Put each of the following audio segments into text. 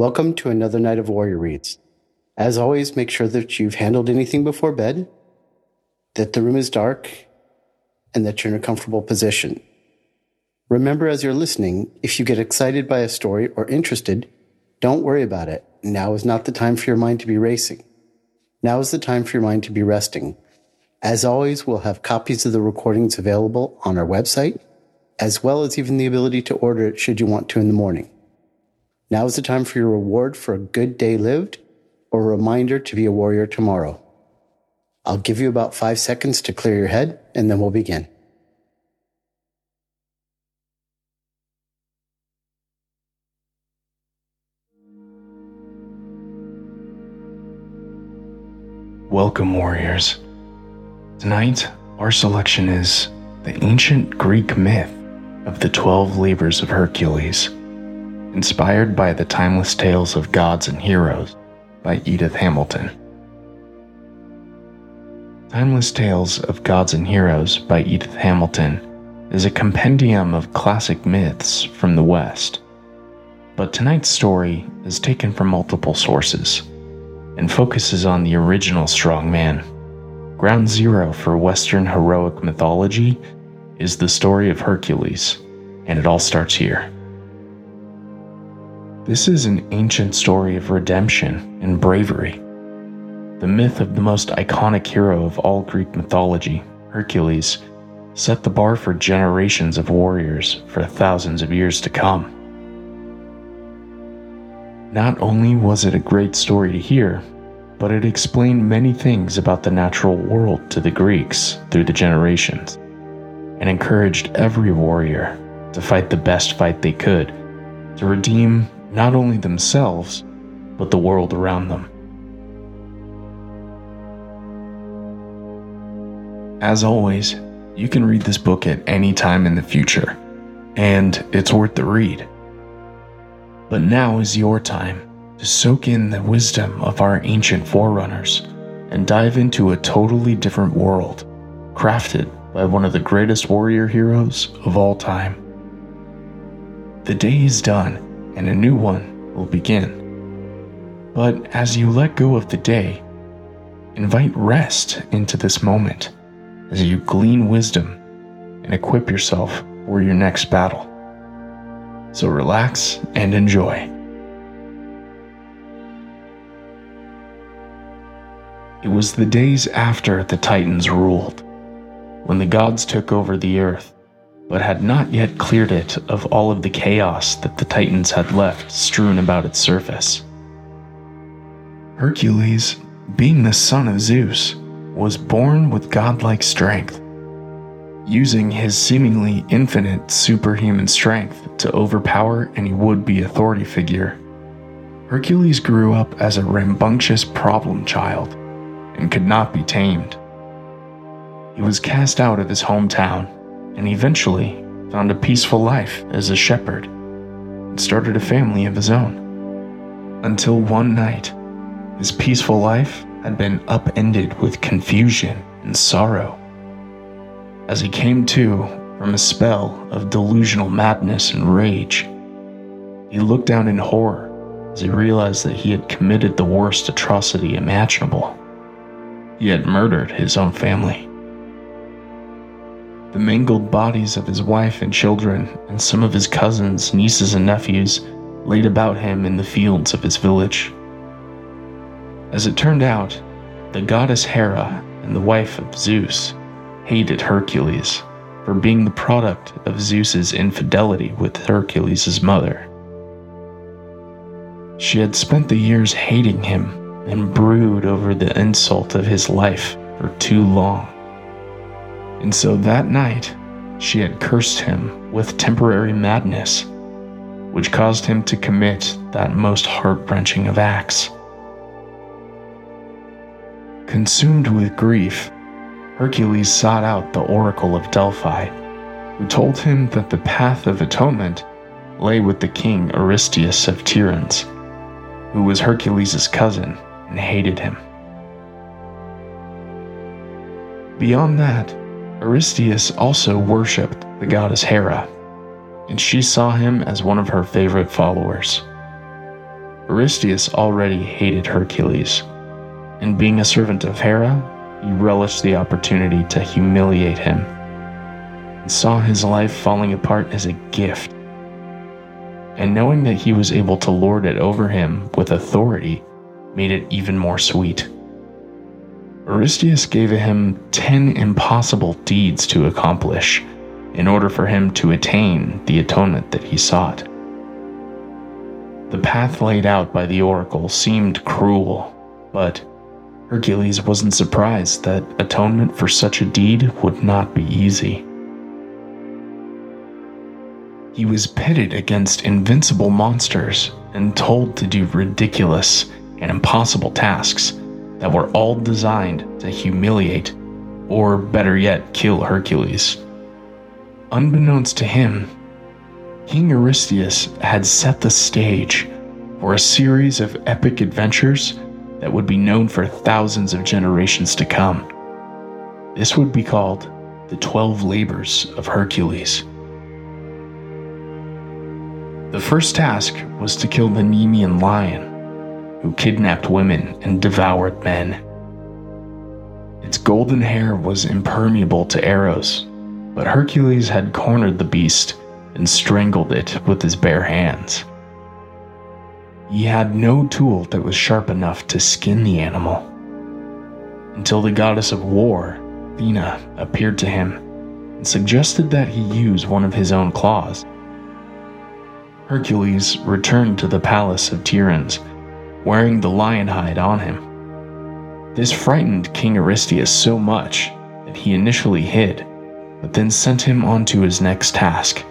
Welcome to another night of Warrior Reads. As always, make sure that you've handled anything before bed, that the room is dark, and that you're in a comfortable position. Remember as you're listening, if you get excited by a story or interested, don't worry about it. Now is not the time for your mind to be racing. Now is the time for your mind to be resting. As always, we'll have copies of the recordings available on our website, as well as even the ability to order it should you want to in the morning. Now is the time for your reward for a good day lived or a reminder to be a warrior tomorrow. I'll give you about five seconds to clear your head and then we'll begin. Welcome, warriors. Tonight, our selection is the ancient Greek myth of the 12 labors of Hercules, inspired by the timeless tales of gods and heroes by Edith Hamilton. Timeless Tales of Gods and Heroes by Edith Hamilton is a compendium of classic myths from the West. But tonight's story is taken from multiple sources and focuses on the original strong man. Ground zero for Western heroic mythology is the story of Hercules, and it all starts here. This is an ancient story of redemption and bravery. The myth of the most iconic hero of all Greek mythology, Hercules, set the bar for generations of warriors for thousands of years to come. Not only was it a great story to hear, but it explained many things about the natural world to the Greeks through the generations, and encouraged every warrior to fight the best fight they could to redeem not only themselves, but the world around them. As always, you can read this book at any time in the future, and it's worth the read. But now is your time to soak in the wisdom of our ancient forerunners and dive into a totally different world, crafted by one of the greatest warrior heroes of all time. The day is done, and a new one will begin. But as you let go of the day, invite rest into this moment as you glean wisdom and equip yourself for your next battle. So relax and enjoy. It was the days after the Titans ruled, when the gods took over the earth, but had not yet cleared it of all of the chaos that the Titans had left strewn about its surface. Hercules, being the son of Zeus, was born with godlike strength using his seemingly infinite superhuman strength to overpower any would be authority figure. Hercules grew up as a rambunctious problem child and could not be tamed. He was cast out of his hometown and eventually found a peaceful life as a shepherd and started a family of his own. Until one night, his peaceful life had been upended with confusion and sorrow as he came to from a spell of delusional madness and rage. He looked down in horror as he realized that he had committed the worst atrocity imaginable. He had murdered his own family. The mangled bodies of his wife and children, and some of his cousins, nieces, and nephews, laid about him in the fields of his village. As it turned out, the goddess Hera and the wife of Zeus hated Hercules for being the product of Zeus's infidelity with Hercules' mother. She had spent the years hating him and brood over the insult of his life for too long. And so that night, she had cursed him with temporary madness, which caused him to commit that most heart wrenching of acts. Consumed with grief, Hercules sought out the Oracle of Delphi, who told him that the path of atonement lay with the king Eurystheus of Tiryns, who was Hercules' cousin and hated him. Beyond that, Eurystheus also worshipped the goddess Hera, and she saw him as one of her favorite followers. Eurystheus already hated Hercules, and being a servant of Hera, he relished the opportunity to humiliate him and saw his life falling apart as a gift. And knowing that he was able to lord it over him with authority made it even more sweet. Eurystheus gave him 10 impossible deeds to accomplish in order for him to attain the atonement that he sought. The path laid out by the oracle seemed cruel, but Hercules wasn't surprised that atonement for such a deed would not be easy. He was pitted against invincible monsters and told to do ridiculous and impossible tasks that were all designed to humiliate, or better yet, kill Hercules. Unbeknownst to him, King Eurystheus had set the stage for a series of epic adventures that would be known for thousands of generations to come. This would be called the Twelve Labors of Hercules. The first task was to kill the Nemean lion, who kidnapped women and devoured men. Its golden hair was impermeable to arrows, but Hercules had cornered the beast and strangled it with his bare hands. He had no tool that was sharp enough to skin the animal. Until the goddess of war, Athena, appeared to him and suggested that he use one of his own claws. Hercules returned to the palace of Tiryns wearing the lion hide on him. This frightened King Eurystheus so much that he initially hid, but then sent him on to his next task.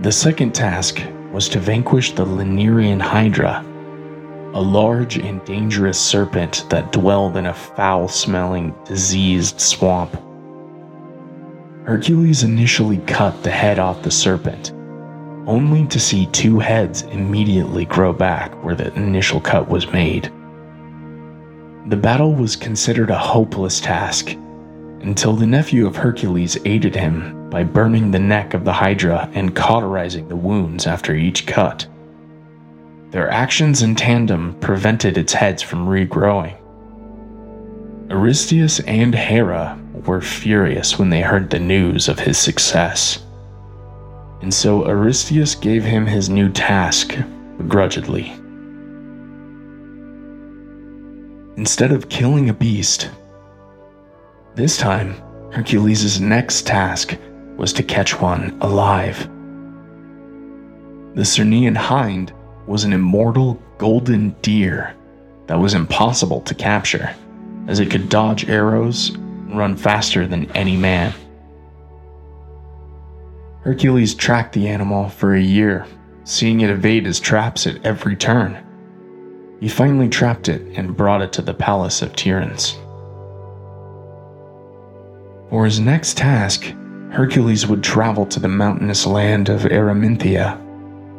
The second task was to vanquish the Lernaean Hydra, a large and dangerous serpent that dwelled in a foul smelling, diseased swamp. Hercules initially cut the head off the serpent only to see two heads immediately grow back where the initial cut was made. The battle was considered a hopeless task until the nephew of Hercules aided him by burning the neck of the Hydra and cauterizing the wounds after each cut. Their actions in tandem prevented its heads from regrowing. Eurystheus and Hera were furious when they heard the news of his success and so Eurystheus gave him his new task begrudgingly. Instead of killing a beast, this time Hercules' next task was to catch one alive. The Ceryneian hind was an immortal golden deer that was impossible to capture, as it could dodge arrows and run faster than any man. Hercules tracked the animal for a year, seeing it evade his traps at every turn. He finally trapped it and brought it to the palace of Tiryns. For his next task, Hercules would travel to the mountainous land of Erymanthea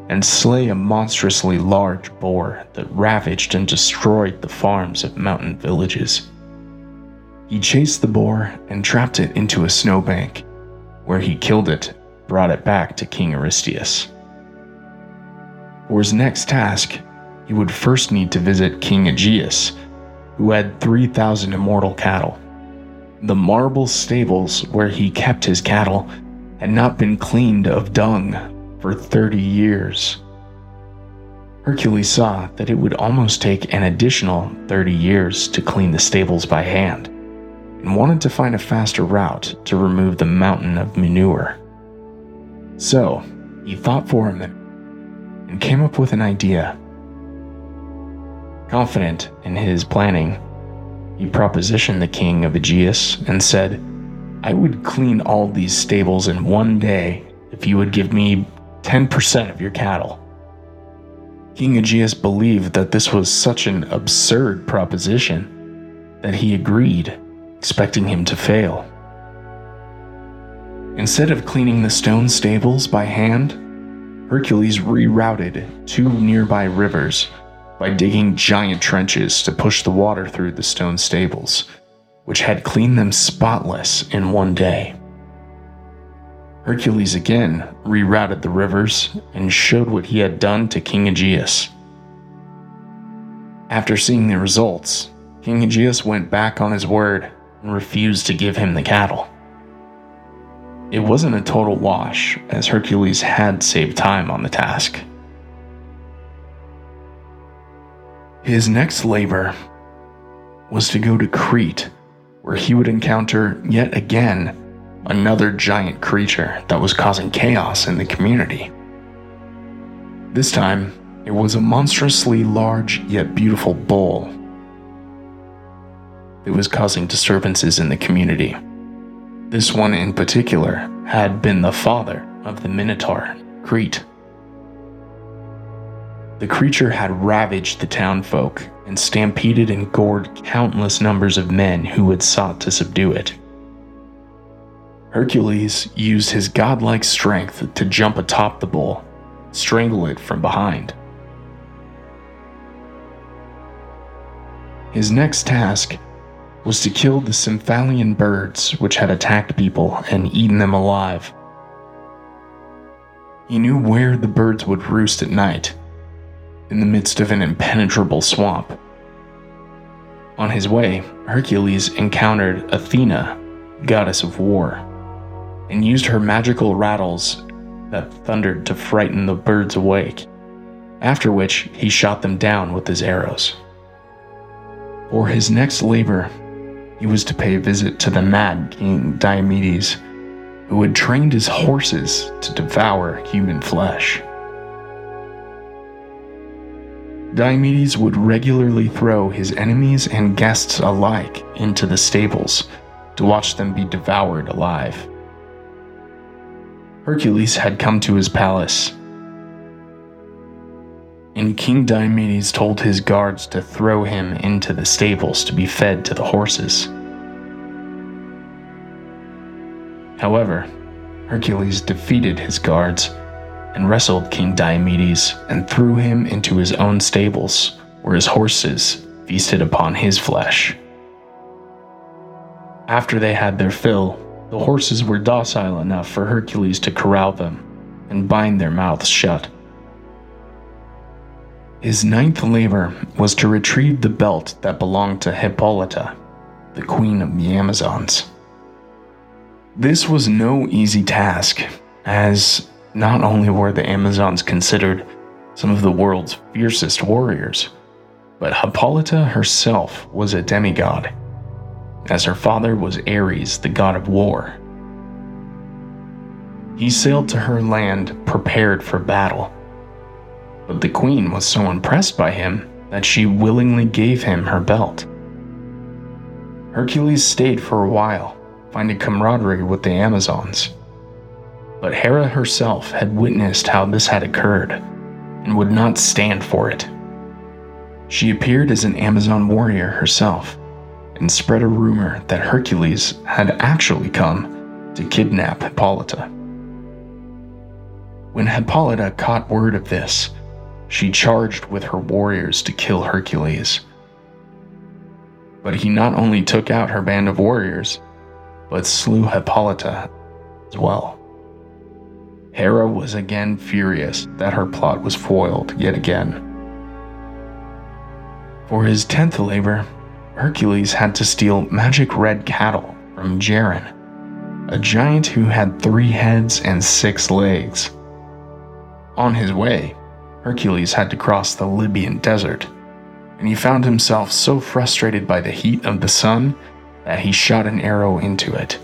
and slay a monstrously large boar that ravaged and destroyed the farms of mountain villages. He chased the boar and trapped it into a snowbank, where he killed it brought it back to King Eurystheus. For his next task, he would first need to visit King Augeas, who had 3,000 immortal cattle. The marble stables where he kept his cattle had not been cleaned of dung for 30 years. Hercules saw that it would almost take an additional 30 years to clean the stables by hand, and wanted to find a faster route to remove the mountain of manure. So, he thought for a minute and came up with an idea. Confident in his planning, he propositioned the king of Augeas and said, I would clean all these stables in one day if you would give me 10% of your cattle. King Augeas believed that this was such an absurd proposition that he agreed, expecting him to fail. Instead of cleaning the stone stables by hand, Hercules rerouted two nearby rivers by digging giant trenches to push the water through the stone stables, which had cleaned them spotless in one day. Hercules again rerouted the rivers and showed what he had done to King Augeas. After seeing the results, King Augeas went back on his word and refused to give him the cattle. It wasn't a total wash, as Hercules had saved time on the task. His next labor was to go to Crete, where he would encounter yet again another giant creature that was causing chaos in the community. This time, it was a monstrously large yet beautiful bull that was causing disturbances in the community. This one in particular had been the father of the Minotaur, Crete. The creature had ravaged the townfolk and stampeded and gored countless numbers of men who had sought to subdue it. Hercules used his godlike strength to jump atop the bull, strangle it from behind. His next task was to kill the Stymphalian birds which had attacked people and eaten them alive. He knew where the birds would roost at night, in the midst of an impenetrable swamp. On his way, Hercules encountered Athena, goddess of war, and used her magical rattles that thundered to frighten the birds awake, after which he shot them down with his arrows. For his next labor, he was to pay a visit to the mad king Diomedes, who had trained his horses to devour human flesh. Diomedes would regularly throw his enemies and guests alike into the stables to watch them be devoured alive. Hercules had come to his palace, and King Diomedes told his guards to throw him into the stables to be fed to the horses. However, Hercules defeated his guards and wrestled King Diomedes and threw him into his own stables, where his horses feasted upon his flesh. After they had their fill, the horses were docile enough for Hercules to corral them and bind their mouths shut. His ninth labor was to retrieve the belt that belonged to Hippolyta, the queen of the Amazons. This was no easy task, as not only were the Amazons considered some of the world's fiercest warriors, but Hippolyta herself was a demigod, as her father was Ares, the god of war. He sailed to her land prepared for battle, but the queen was so impressed by him that she willingly gave him her belt. Hercules stayed for a while, finding camaraderie with the Amazons. But Hera herself had witnessed how this had occurred and would not stand for it. She appeared as an Amazon warrior herself and spread a rumor that Hercules had actually come to kidnap Hippolyta. When Hippolyta caught word of this, she charged with her warriors to kill Hercules. But he not only took out her band of warriors, but slew Hippolyta as well. Hera was again furious that her plot was foiled yet again. For his tenth labor, Hercules had to steal magic red cattle from Geryon, a giant who had three heads and six legs. On his way, Hercules had to cross the Libyan desert, and he found himself so frustrated by the heat of the sun that he shot an arrow into it.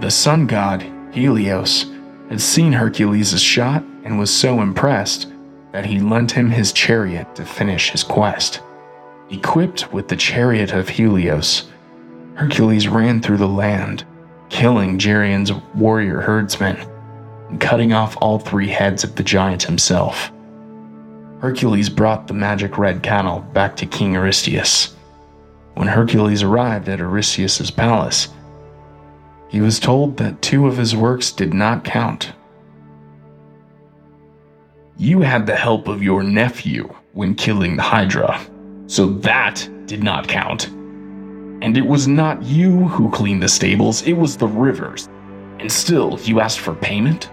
The sun god, Helios, had seen Hercules' shot and was so impressed that he lent him his chariot to finish his quest. Equipped with the chariot of Helios, Hercules ran through the land, killing Geryon's warrior herdsmen and cutting off all three heads of the giant himself. Hercules brought the magic red cattle back to King Eurystheus. When Hercules arrived at Eurystheus' palace, he was told that two of his works did not count. You had the help of your nephew when killing the Hydra, so that did not count. And it was not you who cleaned the stables, it was the rivers. And still, you asked for payment?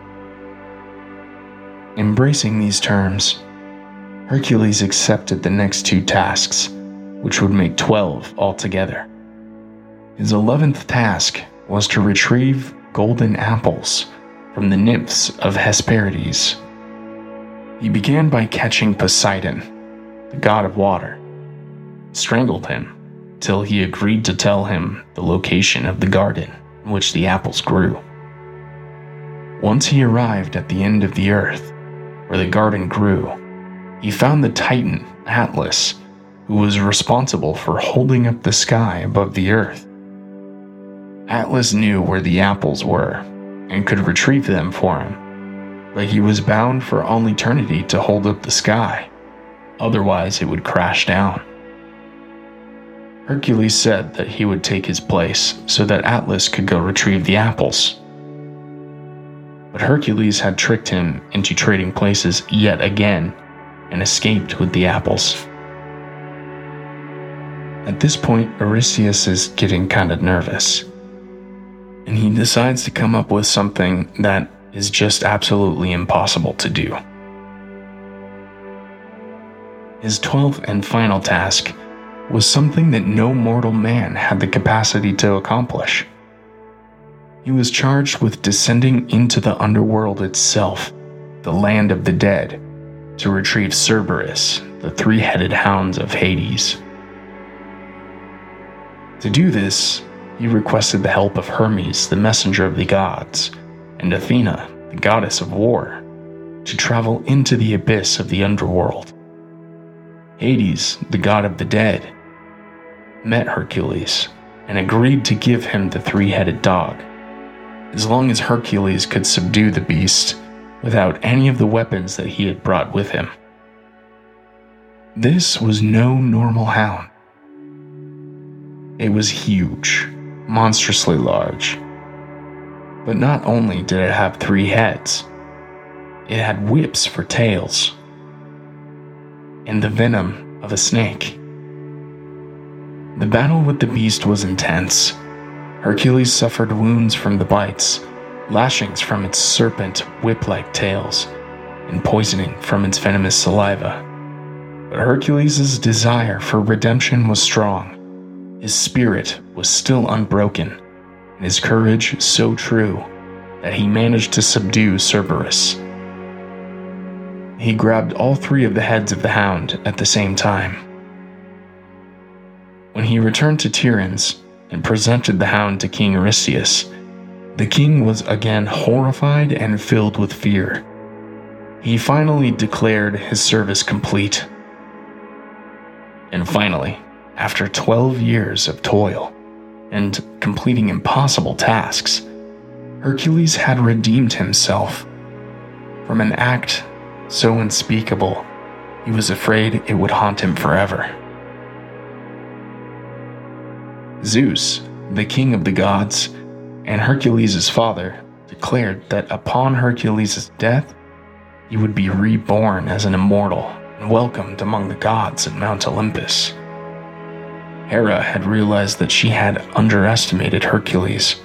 Embracing these terms, Hercules accepted the next two tasks, which would make 12 altogether. His 11th task was to retrieve golden apples from the nymphs of Hesperides. He began by catching Poseidon, the god of water, strangled him till he agreed to tell him the location of the garden in which the apples grew. Once he arrived at the end of the earth, where the garden grew, he found the Titan, Atlas, who was responsible for holding up the sky above the earth. Atlas knew where the apples were and could retrieve them for him, but he was bound for all eternity to hold up the sky, otherwise, it would crash down. Hercules said that he would take his place so that Atlas could go retrieve the apples. But Hercules had tricked him into trading places yet again and escaped with the apples. At this point, Eurystheus is getting kind of nervous. And he decides to come up with something that is just absolutely impossible to do. His 12th and final task was something that no mortal man had the capacity to accomplish. He was charged with descending into the underworld itself, the land of the dead, to retrieve Cerberus, the three headed hounds of Hades. To do this, he requested the help of Hermes, the messenger of the gods, and Athena, the goddess of war, to travel into the abyss of the underworld. Hades, the god of the dead, met Hercules and agreed to give him the three headed dog as long as Hercules could subdue the beast without any of the weapons that he had brought with him. This was no normal hound. It was huge, monstrously large. But not only did it have three heads, it had whips for tails and the venom of a snake. The battle with the beast was intense, Hercules suffered wounds from the bites, lashings from its serpent whip like tails, and poisoning from its venomous saliva. But Hercules' desire for redemption was strong. His spirit was still unbroken, and his courage so true that he managed to subdue Cerberus. He grabbed all three of the heads of the hound at the same time. When he returned to Tiryns, and presented the hound to King Eurystheus. The king was again horrified and filled with fear. He finally declared his service complete. And finally, after 12 years of toil and completing impossible tasks, Hercules had redeemed himself from an act so unspeakable he was afraid it would haunt him forever. Zeus, the king of the gods, and Hercules' father declared that upon Hercules' death, he would be reborn as an immortal and welcomed among the gods at Mount Olympus. Hera had realized that she had underestimated Hercules,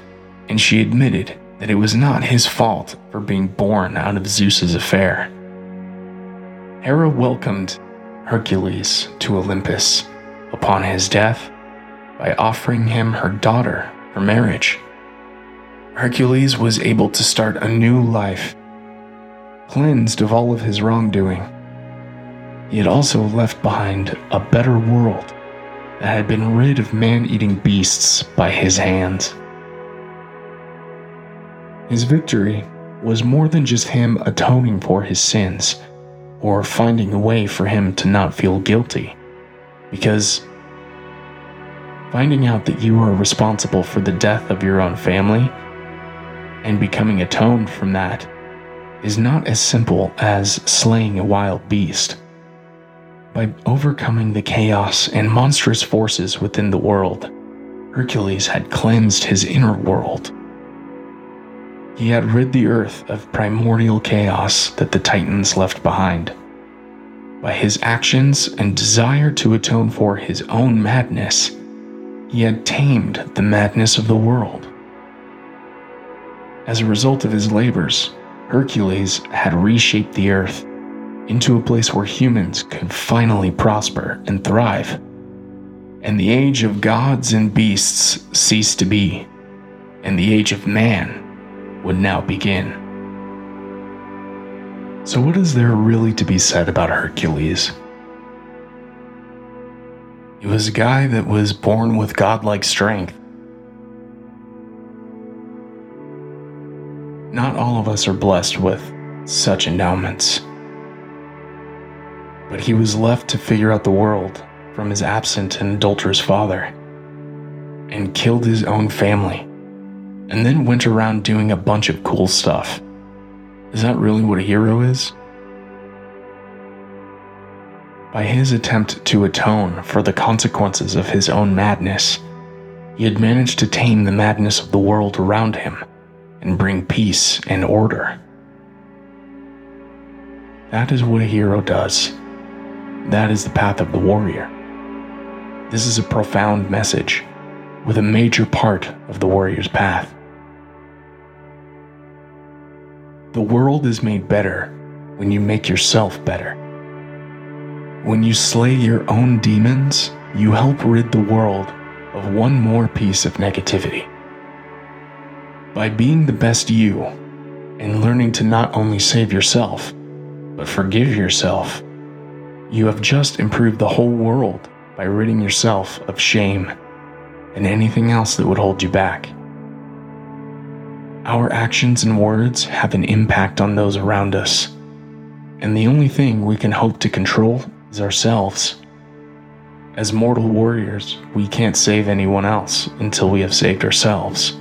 and she admitted that it was not his fault for being born out of Zeus's affair. Hera welcomed Hercules to Olympus upon his death by offering him her daughter for marriage. Hercules was able to start a new life, cleansed of all of his wrongdoing. He had also left behind a better world that had been rid of man eating beasts by his hands. His victory was more than just him atoning for his sins or finding a way for him to not feel guilty, because Finding out that you are responsible for the death of your own family and becoming atoned from that is not as simple as slaying a wild beast. By overcoming the chaos and monstrous forces within the world, Hercules had cleansed his inner world. He had rid the earth of primordial chaos that the Titans left behind. By his actions and desire to atone for his own madness, he had tamed the madness of the world. As a result of his labors, Hercules had reshaped the earth into a place where humans could finally prosper and thrive. And the age of gods and beasts ceased to be, and the age of man would now begin. So, what is there really to be said about Hercules? He was a guy that was born with godlike strength. Not all of us are blessed with such endowments. But he was left to figure out the world from his absent and adulterous father, and killed his own family, and then went around doing a bunch of cool stuff. Is that really what a hero is? By his attempt to atone for the consequences of his own madness, he had managed to tame the madness of the world around him and bring peace and order. That is what a hero does. That is the path of the warrior. This is a profound message with a major part of the warrior's path. The world is made better when you make yourself better. When you slay your own demons, you help rid the world of one more piece of negativity. By being the best you and learning to not only save yourself, but forgive yourself, you have just improved the whole world by ridding yourself of shame and anything else that would hold you back. Our actions and words have an impact on those around us, and the only thing we can hope to control is ourselves. As mortal warriors, we can't save anyone else until we have saved ourselves,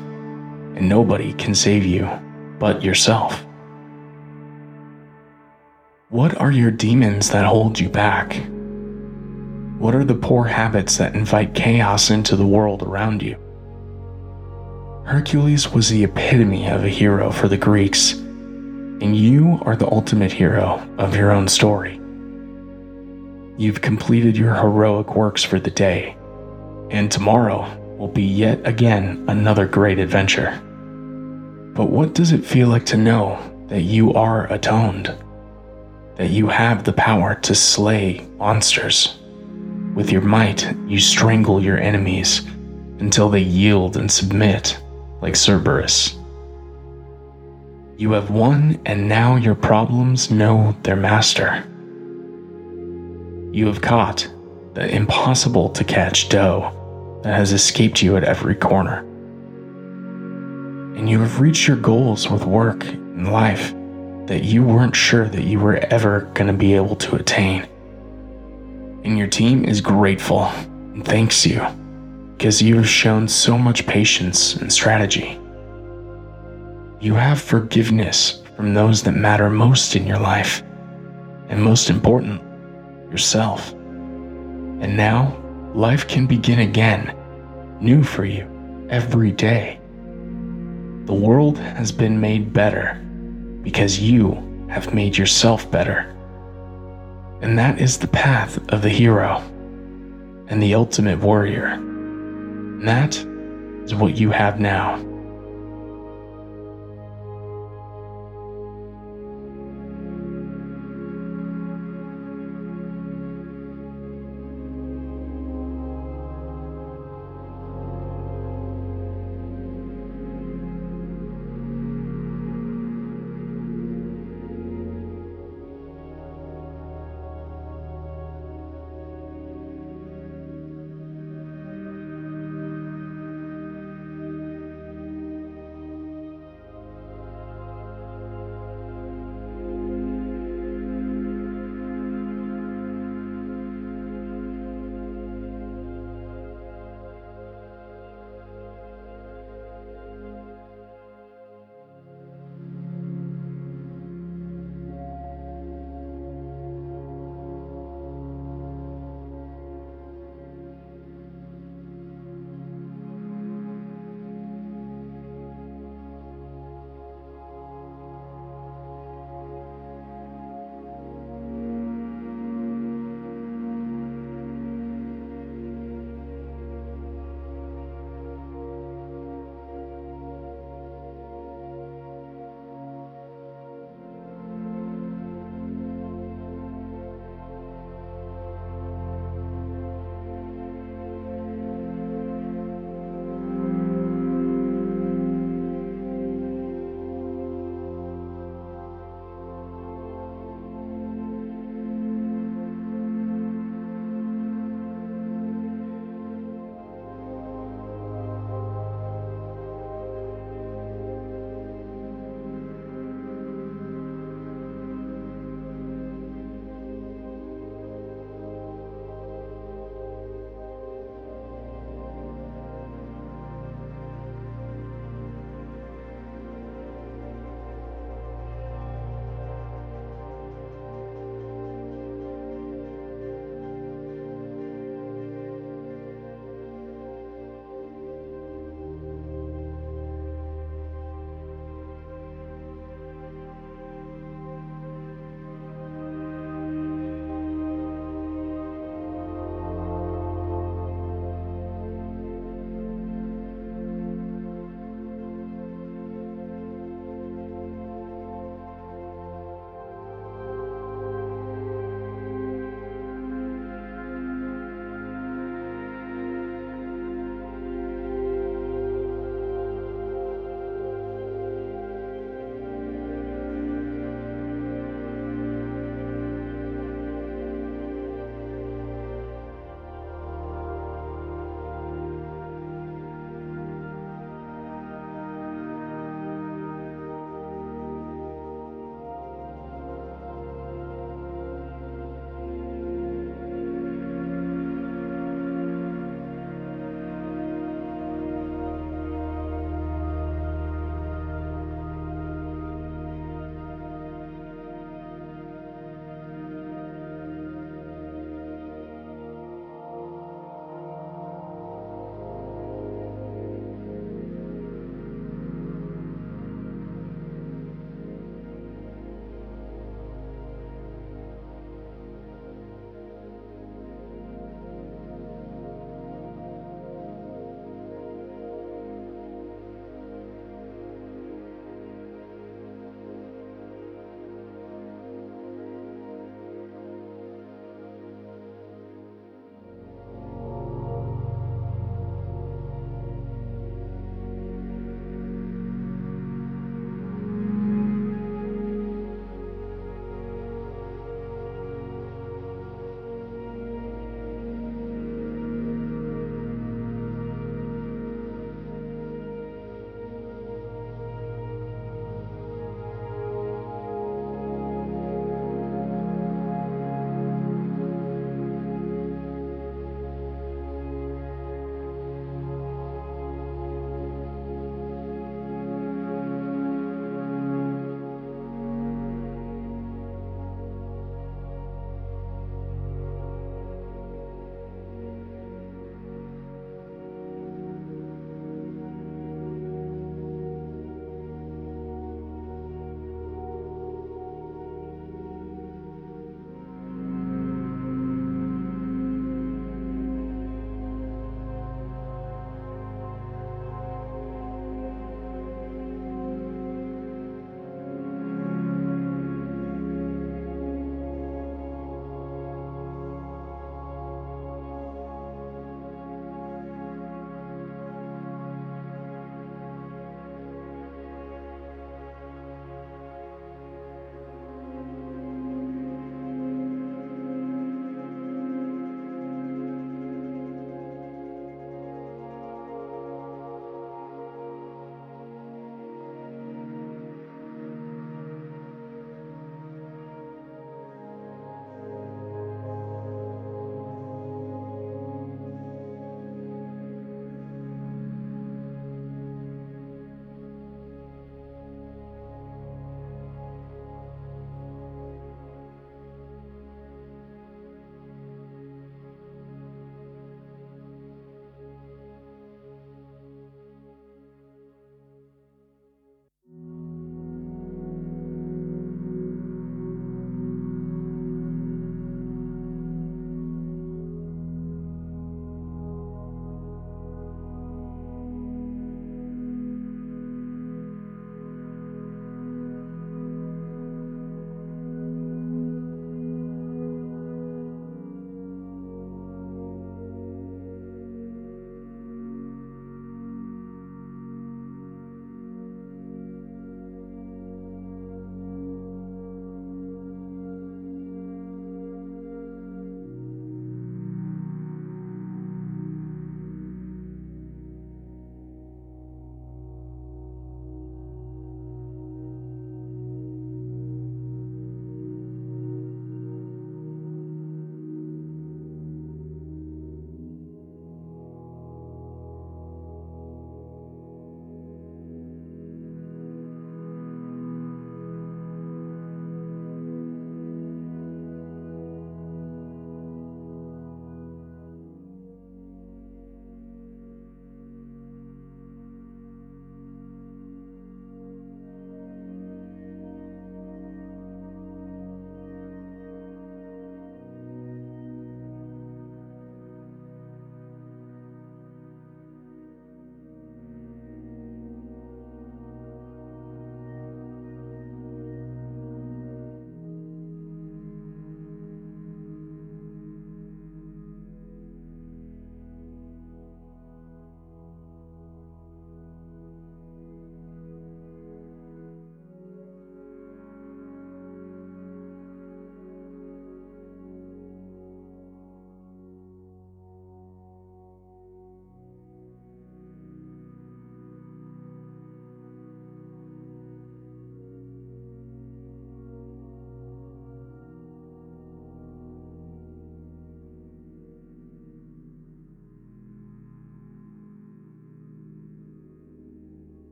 and nobody can save you but yourself. What are your demons that hold you back? What are the poor habits that invite chaos into the world around you? Hercules was the epitome of a hero for the Greeks, and you are the ultimate hero of your own story. You've completed your heroic works for the day, and tomorrow will be yet again another great adventure. But what does it feel like to know that you are atoned? That you have the power to slay monsters? With your might, you strangle your enemies until they yield and submit, like Cerberus. You have won, and now your problems know their master. You have caught the impossible to catch doe that has escaped you at every corner. And you have reached your goals with work and life that you weren't sure that you were ever going to be able to attain. And your team is grateful and thanks you because you have shown so much patience and strategy. You have forgiveness from those that matter most in your life, and most important, yourself. And now, life can begin again, new for you, every day. The world has been made better because you have made yourself better. And that is the path of the hero and the ultimate warrior. And that is what you have now.